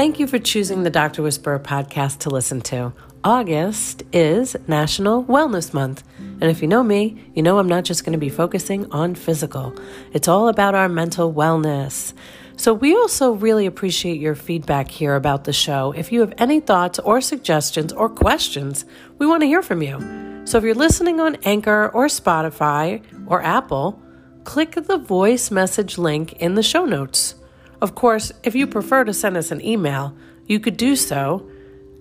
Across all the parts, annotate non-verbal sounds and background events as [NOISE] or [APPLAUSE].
Thank you for choosing the Dr. Whisperer podcast to listen to. August is National Wellness Month. And if you know me, you know I'm not just going to be focusing on physical, it's all about our mental wellness. So, we also really appreciate your feedback here about the show. If you have any thoughts or suggestions or questions, we want to hear from you. So, if you're listening on Anchor or Spotify or Apple, click the voice message link in the show notes. Of course, if you prefer to send us an email, you could do so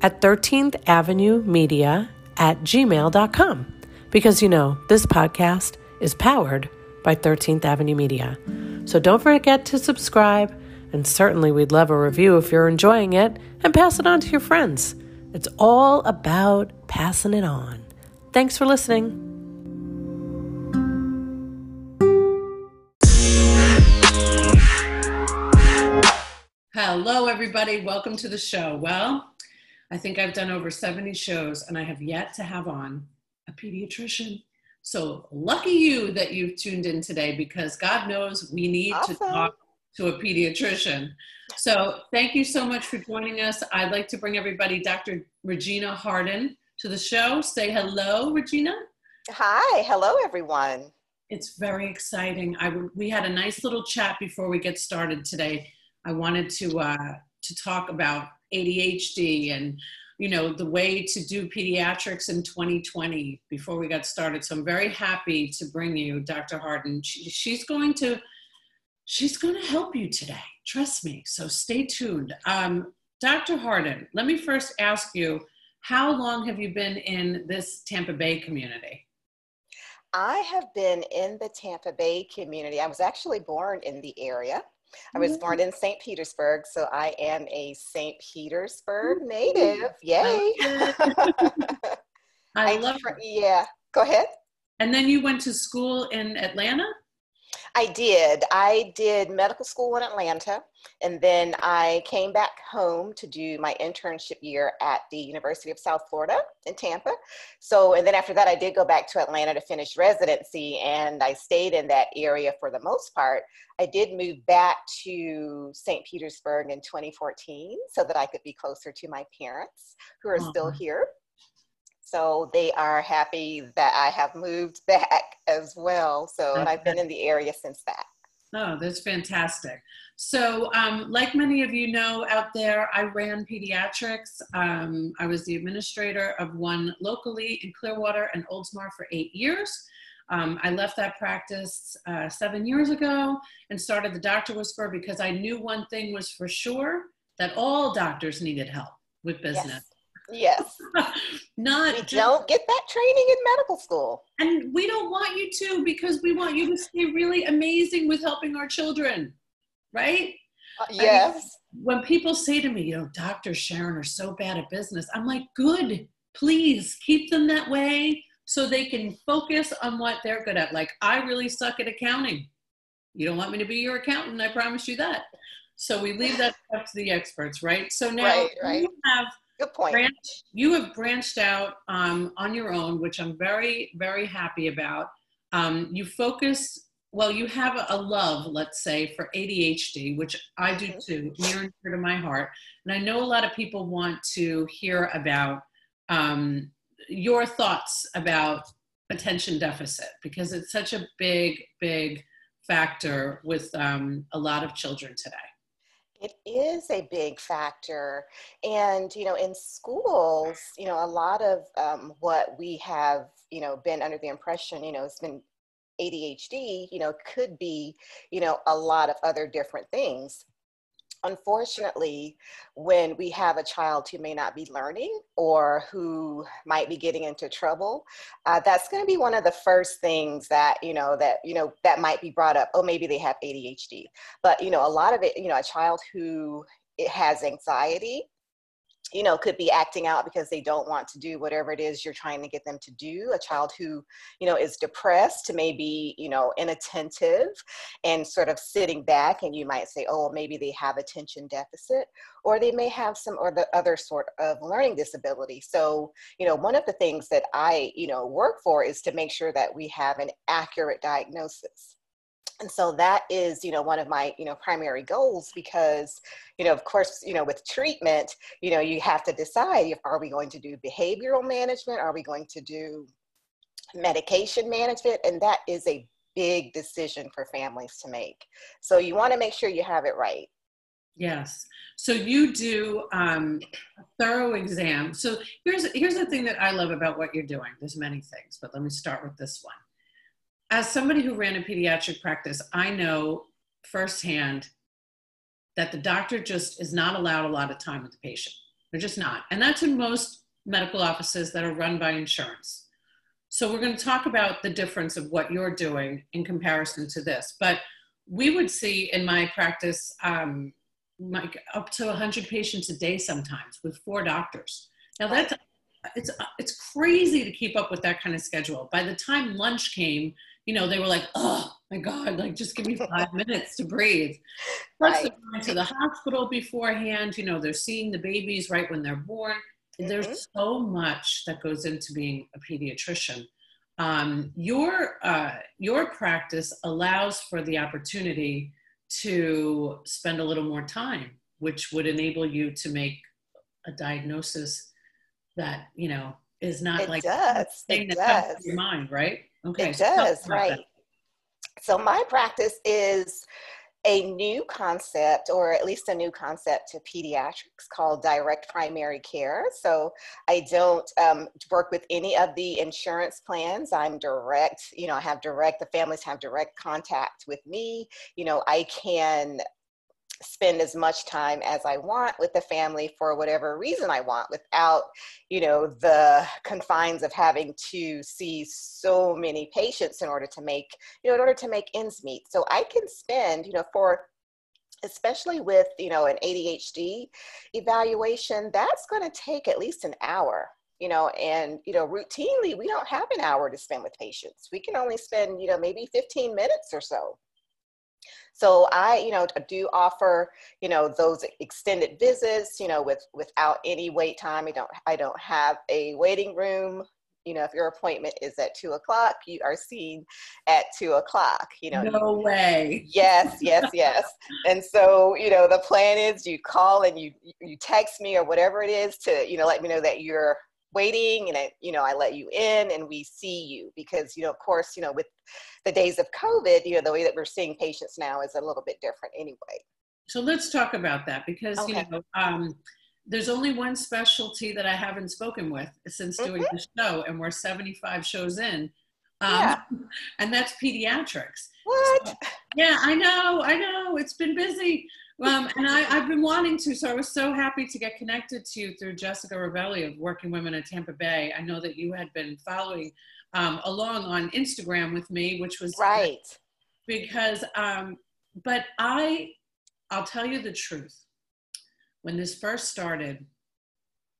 at 13th Avenue Media at gmail.com because you know this podcast is powered by 13th Avenue Media. So don't forget to subscribe, and certainly we'd love a review if you're enjoying it, and pass it on to your friends. It's all about passing it on. Thanks for listening. Hello, everybody. Welcome to the show. Well, I think I've done over 70 shows and I have yet to have on a pediatrician. So lucky you that you've tuned in today because God knows we need awesome. to talk to a pediatrician. So thank you so much for joining us. I'd like to bring everybody Dr. Regina Hardin to the show. Say hello, Regina. Hi, hello everyone. It's very exciting. I we had a nice little chat before we get started today I wanted to uh, to talk about ADHD and you know the way to do pediatrics in 2020 before we got started. So I'm very happy to bring you Dr. Hardin. She, she's going to she's going to help you today. Trust me. So stay tuned. Um, Dr. Hardin, let me first ask you, how long have you been in this Tampa Bay community? I have been in the Tampa Bay community. I was actually born in the area. I was born mm. in St. Petersburg, so I am a St. Petersburg native. Yay! [LAUGHS] I love it. Yeah, go ahead. And then you went to school in Atlanta? I did. I did medical school in Atlanta, and then I came back home to do my internship year at the University of South Florida in Tampa. So, and then after that, I did go back to Atlanta to finish residency, and I stayed in that area for the most part. I did move back to St. Petersburg in 2014 so that I could be closer to my parents who are uh-huh. still here. So they are happy that I have moved [LAUGHS] back as well. So, and I've been in the area since that. Oh, that's fantastic. So, um, like many of you know out there, I ran pediatrics. Um, I was the administrator of one locally in Clearwater and Oldsmar for eight years. Um, I left that practice uh, seven years ago and started the Doctor Whisperer because I knew one thing was for sure that all doctors needed help with business. Yes. Yes. [LAUGHS] Not we don't get that training in medical school. And we don't want you to because we want you to stay really amazing with helping our children. Right? Uh, yes. I mean, when people say to me, you know, Dr. Sharon are so bad at business, I'm like, good. Please keep them that way so they can focus on what they're good at. Like, I really suck at accounting. You don't want me to be your accountant, I promise you that. So we leave that up to the experts, right? So now right, right. you have Good point. Branch, you have branched out um, on your own, which I'm very, very happy about. Um, you focus, well, you have a, a, love, let's say, for ADHD, which I do mm-hmm. too, near and dear to my heart. And I know a lot of people want to hear about um, your thoughts about attention deficit because it's such a big, big factor with um, a lot of children today. It is a big factor. And, you know, in schools, you know, a lot of um, what we have, you know, been under the impression, you know, it's been ADHD, you know, could be, you know, a lot of other different things unfortunately, when we have a child who may not be learning or who might be getting into trouble, uh, that's going to be one of the first things that you know that you know that might be brought up. Oh, maybe they have ADHD, but you know, a lot of it, you know, a child who has anxiety you know could be acting out because they don't want to do whatever it is you're trying to get them to do a child who you know is depressed to maybe you know inattentive and sort of sitting back and you might say oh maybe they have attention deficit or they may have some or the other sort of learning disability. So you know one of the things that i you know work for is to make sure that we have an accurate diagnosis and so that is you know one of my you know primary goals because you know of course you know with treatment you know you have to decide if are we going to do behavioral management? Are we going to do medication management? And that is a big decision for families to make. So you want to make sure you have it right. Yes. So you do um, a thorough exam. So here's here's the thing that i love about what you're doing. There's many things but let me start with this one as somebody who ran a pediatric practice, I know firsthand that the doctor just is not allowed a lot of time with the patient. They're just not. And that's in most medical offices that are run by insurance. So we're going to talk about the difference of what you're doing in comparison to this. But we would see in my practice um, like up to 100 patients a day sometimes with four doctors. Now that's it's it's crazy to keep up with that kind of schedule. By the time lunch came, you know, they were like, oh my God, like just give me five minutes to breathe. Plus, right. they're going to the hospital beforehand, you know, they're seeing the babies right when they're born. Mm-hmm. There's so much that goes into being a pediatrician. Um, your, uh, your practice allows for the opportunity to spend a little more time, which would enable you to make a diagnosis that, you know, is not it like does. thing it that does. comes to your mind, right? Okay. It so does, right. So my practice is a new concept, or at least a new concept to pediatrics called direct primary care. So I don't um, work with any of the insurance plans. I'm direct, you know, I have direct, the families have direct contact with me. You know, I can spend as much time as I want with the family for whatever reason I want without, you know, the confines of having to see so many patients in order to make, you know, in order to make ends meet. So I can spend, you know, for especially with, you know, an ADHD evaluation, that's going to take at least an hour you know and you know routinely we don't have an hour to spend with patients we can only spend you know maybe 15 minutes or so so I, you know, do offer, you know, those extended visits, you know, with without any wait time. I don't, I don't have a waiting room. You know, if your appointment is at two o'clock, you are seen at two o'clock. You know, no you, way. Yes, yes, yes. and so, you know, the plan is you call and you you text me or whatever it is to, you know, let me know that you're waiting and I, you know, I let you in and we see you because, you know, of course, you know, with the days of COVID, you know, the way that we're seeing patients now is a little bit different anyway. So let's talk about that because, okay. you know, um, there's only one specialty that I haven't spoken with since doing mm-hmm. the show, and we're 75 shows in. Um, yeah. [LAUGHS] And that's pediatrics. What? So, yeah, I know, I know. It's been busy. Um, and I, have been wanting to, so I was so happy to get connected to you through Jessica Ravelli of Working Women in Tampa Bay. I know that you had been following um, along on Instagram with me, which was right. Because, um, but I, I'll tell you the truth. When this first started,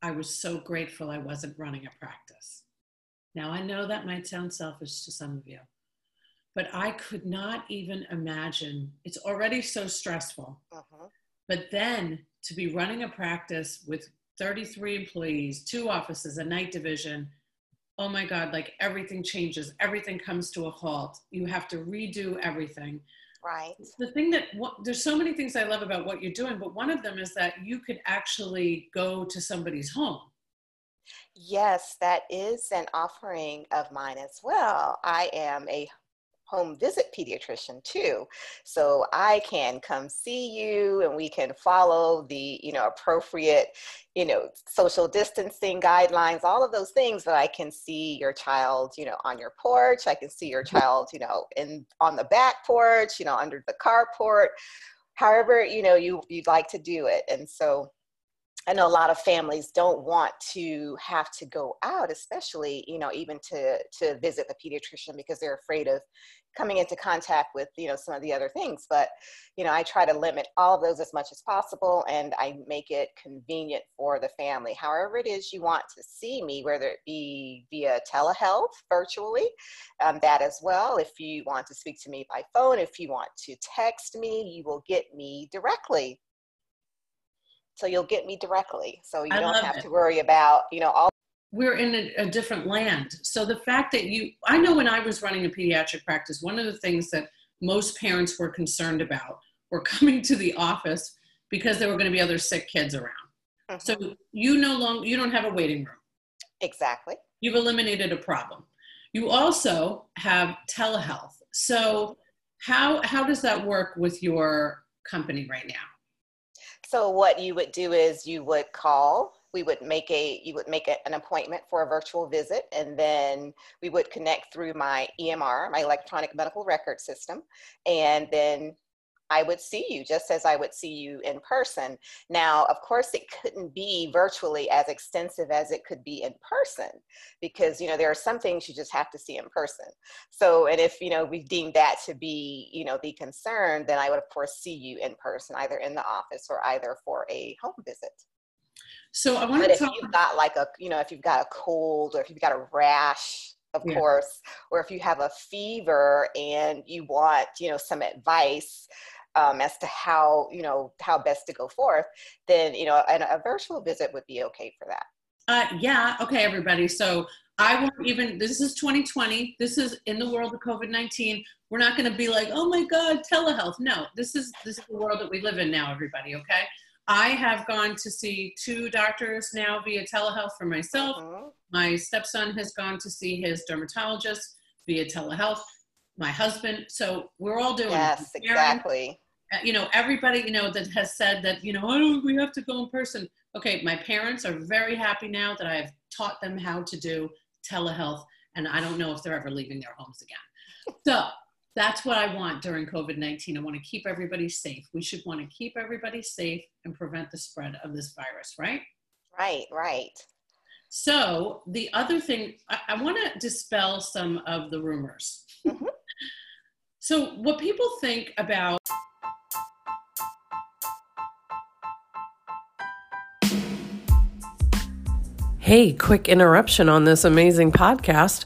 I was so grateful I wasn't running a practice. Now I know that might sound selfish to some of you, but I could not even imagine. It's already so stressful. Uh-huh. But then to be running a practice with 33 employees, two offices, a night division, oh my God, like everything changes, everything comes to a halt. You have to redo everything. Right. The thing that what, there's so many things I love about what you're doing, but one of them is that you could actually go to somebody's home Yes, that is an offering of mine as well. I am a home visit pediatrician too. So I can come see you and we can follow the, you know, appropriate, you know, social distancing guidelines, all of those things, that I can see your child, you know, on your porch. I can see your mm-hmm. child, you know, in on the back porch, you know, under the carport, however, you know, you you'd like to do it. And so I know a lot of families don't want to have to go out, especially, you know, even to, to visit the pediatrician because they're afraid of coming into contact with, you know, some of the other things. But, you know, I try to limit all of those as much as possible and I make it convenient for the family. However it is you want to see me, whether it be via telehealth, virtually, um, that as well. If you want to speak to me by phone, if you want to text me, you will get me directly so you'll get me directly so you I don't have it. to worry about you know all we're in a, a, different land so the fact that you i know when i was running a pediatric practice one of the things that most parents were concerned about were [LAUGHS] coming to the office because there were going to be other sick kids around. Mm-hmm. So you no longer you don't have a waiting room. Exactly. You've eliminated a problem. You also have telehealth. So how how does that work with your company right now? So what you would do is you would call we would make a you would make a, an appointment for a virtual visit and then we would connect through my emr my electronic medical record system and then I would see you just as I would see you in person. Now, of course, it couldn't be virtually as extensive as it could be in person because, you know, there are some things you just have to see in person. So, and if, you know, we deem that to be, you know, the concern, then I would, of course, see you in person, either in the office or either for a home visit. So I want but to if talk- you've got like a, you know, if you've got a cold or if you've got a rash, of yeah. course, or if you have a fever and you want, you know, some advice, um, as to how you know how best to go forth, then you know a, a virtual visit would be okay for that. Uh, yeah. Okay, everybody. So I won't even. This is 2020. This is in the world of COVID 19. We're not going to be like, oh my God, telehealth. No, this is this is the world that we live in now. Everybody. Okay. I have gone to see two doctors now via telehealth for myself. Mm-hmm. My stepson has gone to see his dermatologist via telehealth my husband. So we're all doing yes, it. exactly. Uh, you know, everybody you know that has said that you know, oh, we have to go in person. Okay, my parents are very happy now that I have taught them how to do telehealth, and I don't know if they're ever leaving their homes again. So that's what I want during COVID 19. I want to keep everybody safe. We should want to keep everybody safe and prevent the spread of this virus, right? Right, right. So, the other thing, I, I want to dispel some of the rumors. Mm-hmm. So, what people think about Hey, quick interruption on this amazing podcast,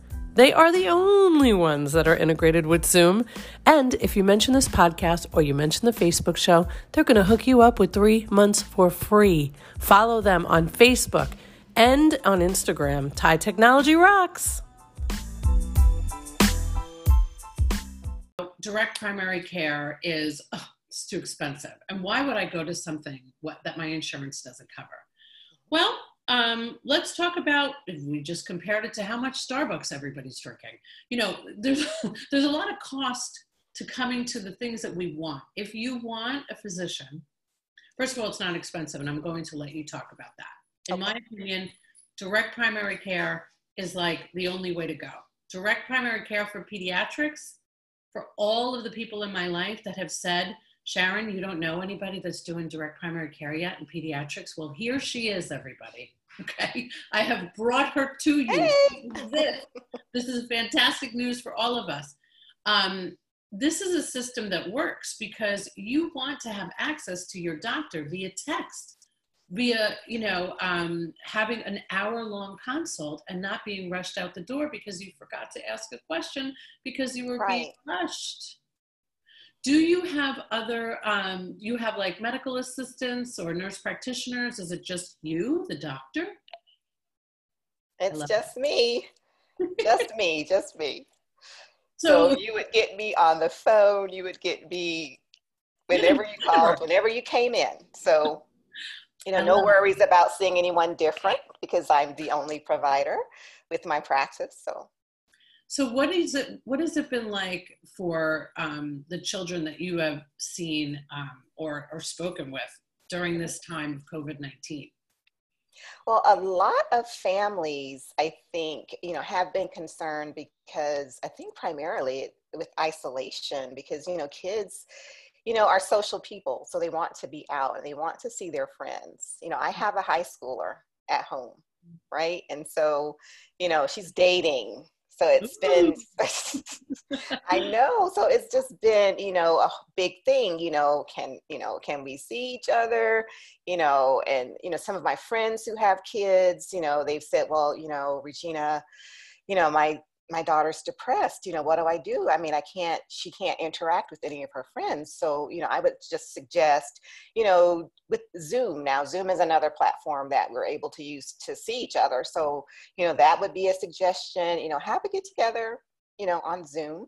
They are the only ones that are integrated with Zoom. And if you mention this podcast or you mention the Facebook show, they're going to hook you up with three months for free. Follow them on Facebook and on Instagram. TIE Technology Rocks. Direct primary care is it's too expensive. And why would I go to something what, that my insurance doesn't cover? Well, um, let's talk about if we just compared it to how much Starbucks everybody's drinking. You know, there's [LAUGHS] there's a lot of cost to coming to the things that we want. If you want a physician, first of all, it's not expensive, and I'm going to let you talk about that. In my opinion, direct primary care is like the only way to go. Direct primary care for pediatrics, for all of the people in my life that have said, Sharon, you don't know anybody that's doing direct primary care yet in pediatrics? Well, here she is, everybody. Okay. I have brought her to you. Hey. This, this is fantastic news for all of us. Um, this is a system that works because you want to have access to your doctor via text via you know um, having an hour long consult and not being rushed out the door because you forgot to ask a question because you were right. being rushed do you have other um, you have like medical assistants or nurse practitioners? Is it just you the doctor? It's just me. Just me just me. [LAUGHS] So, so you would get me on the phone you would get me whenever you [LAUGHS] called whenever you came in. So you know, no worries about seeing anyone different because I'm the only provider with my practice. So, so what is it? What has it been like for um, the children that you have seen um, or or spoken with during this time of COVID nineteen? Well, a lot of families, I think, you know, have been concerned because I think primarily with isolation, because you know, kids you know, are social people. So they want to be out and they want to see their friends. You know, I have a high schooler at home, right? And so, you know, she's dating. So it's been, [LAUGHS] I know. So it's just been, you know, a big thing, you know, can, you know, can we see each other, you know, and, you know, some of my friends who have kids, you know, they've said, well, you know, Regina, you know, my my daughter's depressed you know what do i do? I mean i can't she can't interact with any of her friends. So you know i would just suggest you know with zoom now zoom is another platform that we're able to use to see each other. So you know that would be a suggestion you know have a get together you know on zoom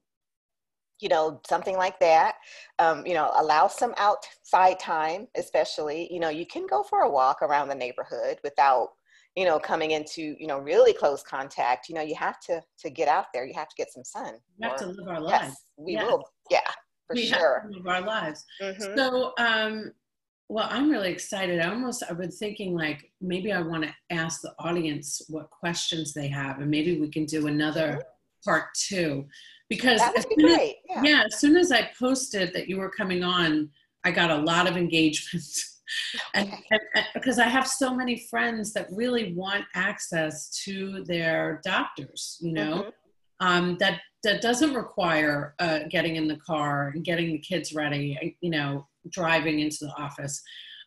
you know something like that. Um, you know allow some outside time especially you know you can go for a walk around the neighborhood without you know coming into you know really close contact you know you have to to get out there you have to get some sun we have or, to live our lives yes, we will yeah for we sure have to live our lives mm-hmm. so um well i'm really excited i almost i've been thinking like maybe i want to ask the audience what questions they have and maybe we can do another mm-hmm. part two because that would be great. As, yeah. yeah as soon as i posted that you were coming on i got a lot of engagement [LAUGHS] and, and, and, because I have so many friends that really want access to their doctors, you know, mm-hmm. um, that that doesn't require uh, getting in the car and getting the kids ready, you know, driving into the office.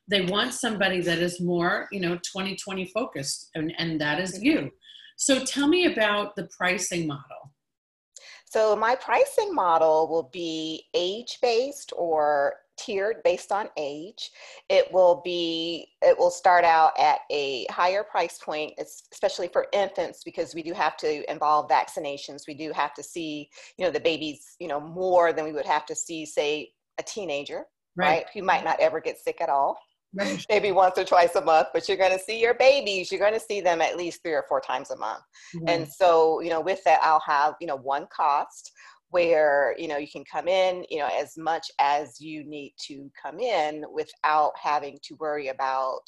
They want somebody that is more, you know, 2020 focused, and, and that is you. So tell me about the pricing model. So my pricing model will be age based or tiered based on age. It will be, it will start out at a higher price point, especially for infants, because we do have to involve vaccinations. We do have to see, you know, the babies, you know, more than we would have to see, say, a teenager, right? right? Who might not ever get sick at all. Right. [LAUGHS] Maybe once or twice a month, but you're going to see your babies. You're going to see them at least three or four times a month. Mm-hmm. And so, you know, with that, I'll have, you know, one cost where you know you can come in you know as much as you need to come in without having to worry about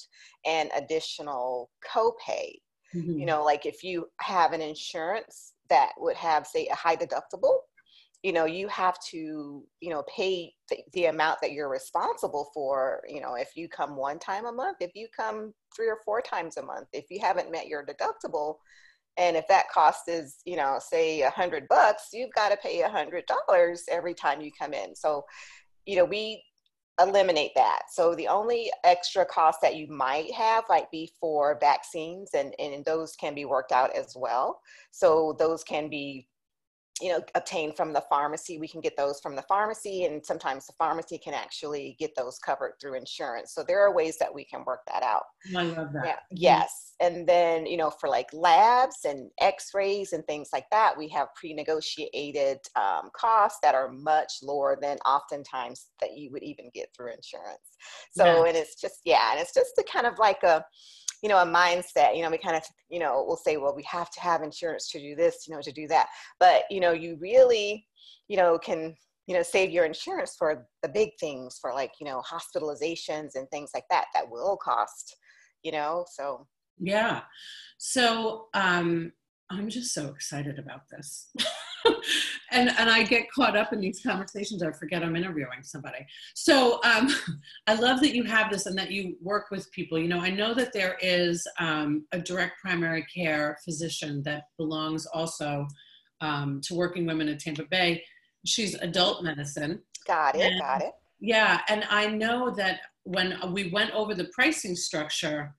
an additional copay mm-hmm. you know like if you have an insurance that would have say a high deductible you know you have to you know pay the, the amount that you're responsible for you know if you come one time a month if you come three or four times a month if you haven't met your deductible and if that cost is, you know, say a hundred bucks, you've got to pay a hundred dollars every time you come in. So, you know, we eliminate that. So the only extra cost that you might have might be for vaccines and, and those can be worked out as well. So those can be you know obtained from the pharmacy we can get those from the pharmacy and sometimes the pharmacy can actually get those covered through insurance. So there are ways that we can work that out. I love that. Yeah, mm-hmm. yes. And then you know for like labs and x-rays and things like that we have pre-negotiated um, costs that are much lower than oftentimes that you would even get through insurance. So and it's just yeah and it's just a kind of like a you know a mindset you know we kind of you know we'll say well we have to have insurance to do this you know to do that. But you know you really you know can you know save your insurance for the big things for like you know hospitalizations and things like that that will cost you know so. Yeah. So um i'm just so excited about this [LAUGHS] and and I get caught up in these conversations. I forget I'm interviewing somebody. So um, [LAUGHS] I love that you have this and that you work with people. You know, I know that there is um, a direct primary care physician that belongs also um, to Working Women in Tampa Bay. She's adult medicine. Got it. And, got it. Yeah, and I know that when we went over the pricing structure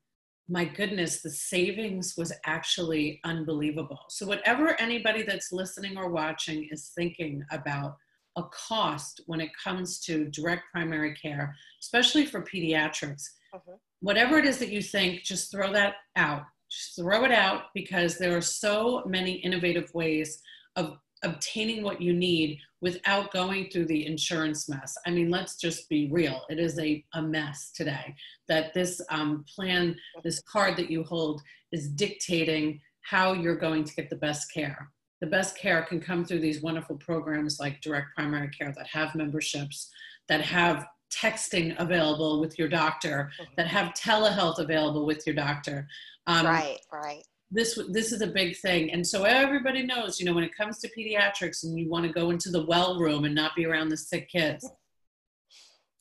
my goodness, the savings was actually unbelievable. So, whatever anybody that's listening or watching is thinking about a cost when it comes to direct primary care, especially for pediatrics, uh-huh. whatever it is that you think, just throw that out. Just throw it out because there are so many innovative ways of obtaining what you need without going through the insurance mess. I mean, let's just be real. It is a, a mess today that this um, plan, this card that you hold is dictating how you're going to get the best care. The best care can come through these wonderful programs like direct primary care that have memberships, that have texting available with your doctor, mm-hmm. that have telehealth available with your doctor. Um, right, right this this is a big thing. And so everybody knows you know when it comes to pediatrics and you want to go into the well room and not be around the sick kids.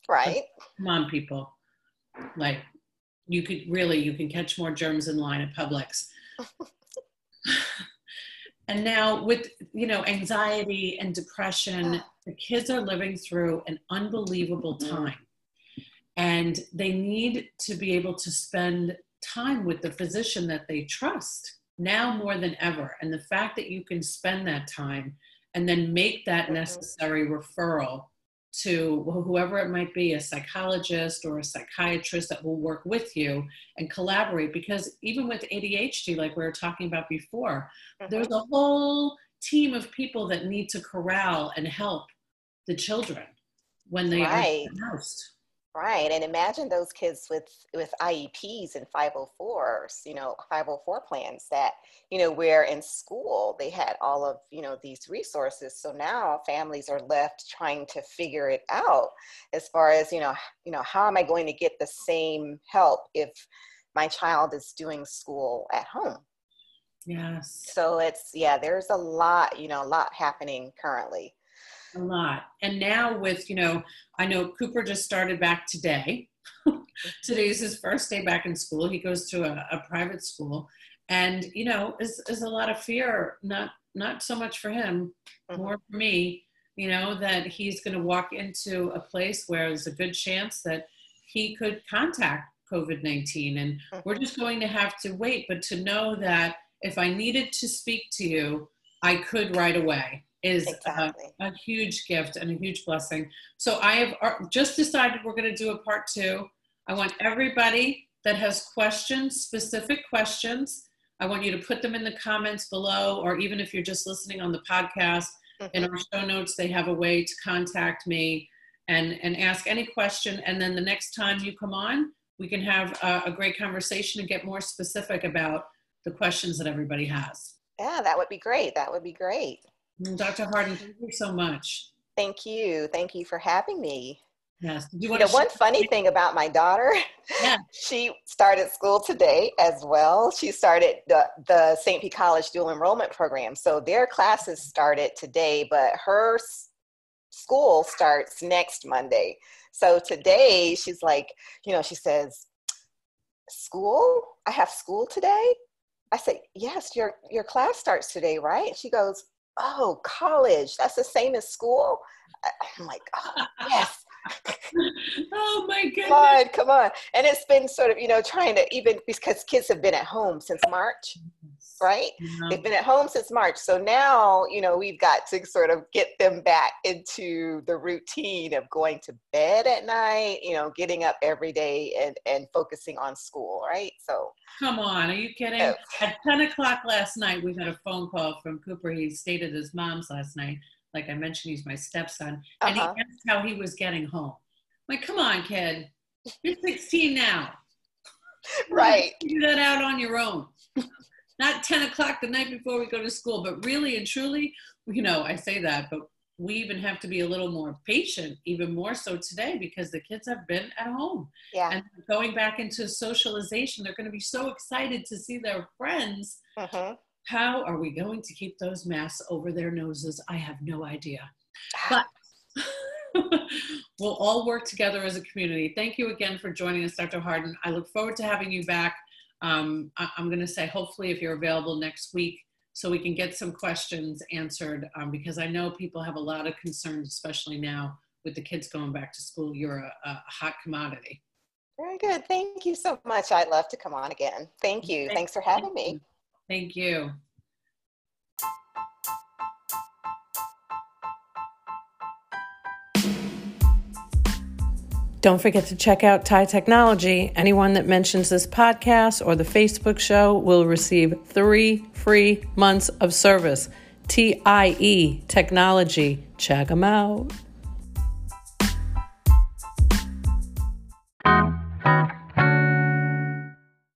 Right. Come on people. Like you could really you can catch more germs in line at publix. [LAUGHS] And now with you know anxiety and depression, the kids are living through an unbelievable Mm-hmm. time. And they need to be able to spend time with the physician that they trust now more than ever. And the fact that you can spend that time and then make that Mhm. necessary referral to whoever it might be a psychologist or a psychiatrist that will work with you and collaborate because even with ADHD like we were talking about before Mhm. there's a whole team of people that need to corral and help the children when they Right. are diagnosed. Right, and imagine those kids with with IEPs and 504s, you know, 504 plans that, you know, where in school they had all of, you know, these resources. So now families are left trying to figure it out as far as, you know, you know, how am I going to get the same help if my child is doing school at home? Yes, So it's yeah, there's a lot, you know, a lot happening currently. A lot. And now with, you know, I know Cooper just started back today. [LAUGHS] Today's his first day back in school. He goes to a, a private school. And, you know, is is a lot of fear, not not so much for him, Mhm. more for me, you know, that he's going to walk into a place where there's a good chance that he could contact COVID 19. And we're just going to have to wait. But to know that if I needed to speak to you, I could right away is Exactly. a huge gift and a huge blessing. So I have uh, just decided we're going to do a part two. I want everybody that has questions, specific questions, I want you to put them in the comments below, or even if you're just listening on the podcast, in Mhm. our show notes, they have a way to contact me and, and ask any question. And then the next time you come on, we can have a, a great conversation and get more specific about the questions that everybody has. Yeah, that would be great. That would be great. Mm, and Dr. Hardin, thank you so much. Thank you. Thank you for having me. Yes. Do you You know, one funny thing about my daughter, Yeah. [LAUGHS] she started school today as well. She started the, the St. Pete College dual enrollment program. So their classes started today, but her s- school starts next Monday. So today she's like, you know, she says, School? I have school today? I said, Yes, your your class starts today, right? She goes, Oh, college. That's the same as school. I'm like, oh, yes. [LAUGHS] oh my [LAUGHS] goodness. Come on, come on. And it's been sort of, you know, trying to even because kids have been at home since March, right? Yeah. They've been at home since March. So now, you know, we've got to sort of get them back into the routine of going to bed at night, you know, getting up every day and, and focusing on school, right? So, Come on, are you kidding? At 10 o'clock last night, we had a phone call from Cooper. He stayed at his mom's last night. Like I mentioned, he's my stepson. And he uh-huh. asked how he was getting home. I'm like, come on, kid. You're 16 now. [LAUGHS] right. Figure that out on your own. Not 10 o'clock the night before we go to school, but really and truly, you know, I say that, but we even have to be a little more patient, even more so today, because the kids have been at home Yeah. and going back into socialization. They're going to be so excited to see their friends. hmm How are we going to keep those masks over their noses? I have no idea. But [LAUGHS] we'll all work together as a community. Thank you again for joining us, Dr. Hardin. I look forward to having you back. Um, I, am going to say, hopefully, if you're available next week, so we can get some questions answered, um, because I know people have a lot of concerns, especially now with the kids going back to school. You're a, a hot commodity. Very good. Thank you so much. I'd love to come on again. Thank you. Thanks for having me. Thank you. Don't forget to check out TIE Technology. Anyone that mentions this podcast or the Facebook show will receive three free months of service. TIE Technology. Check them out.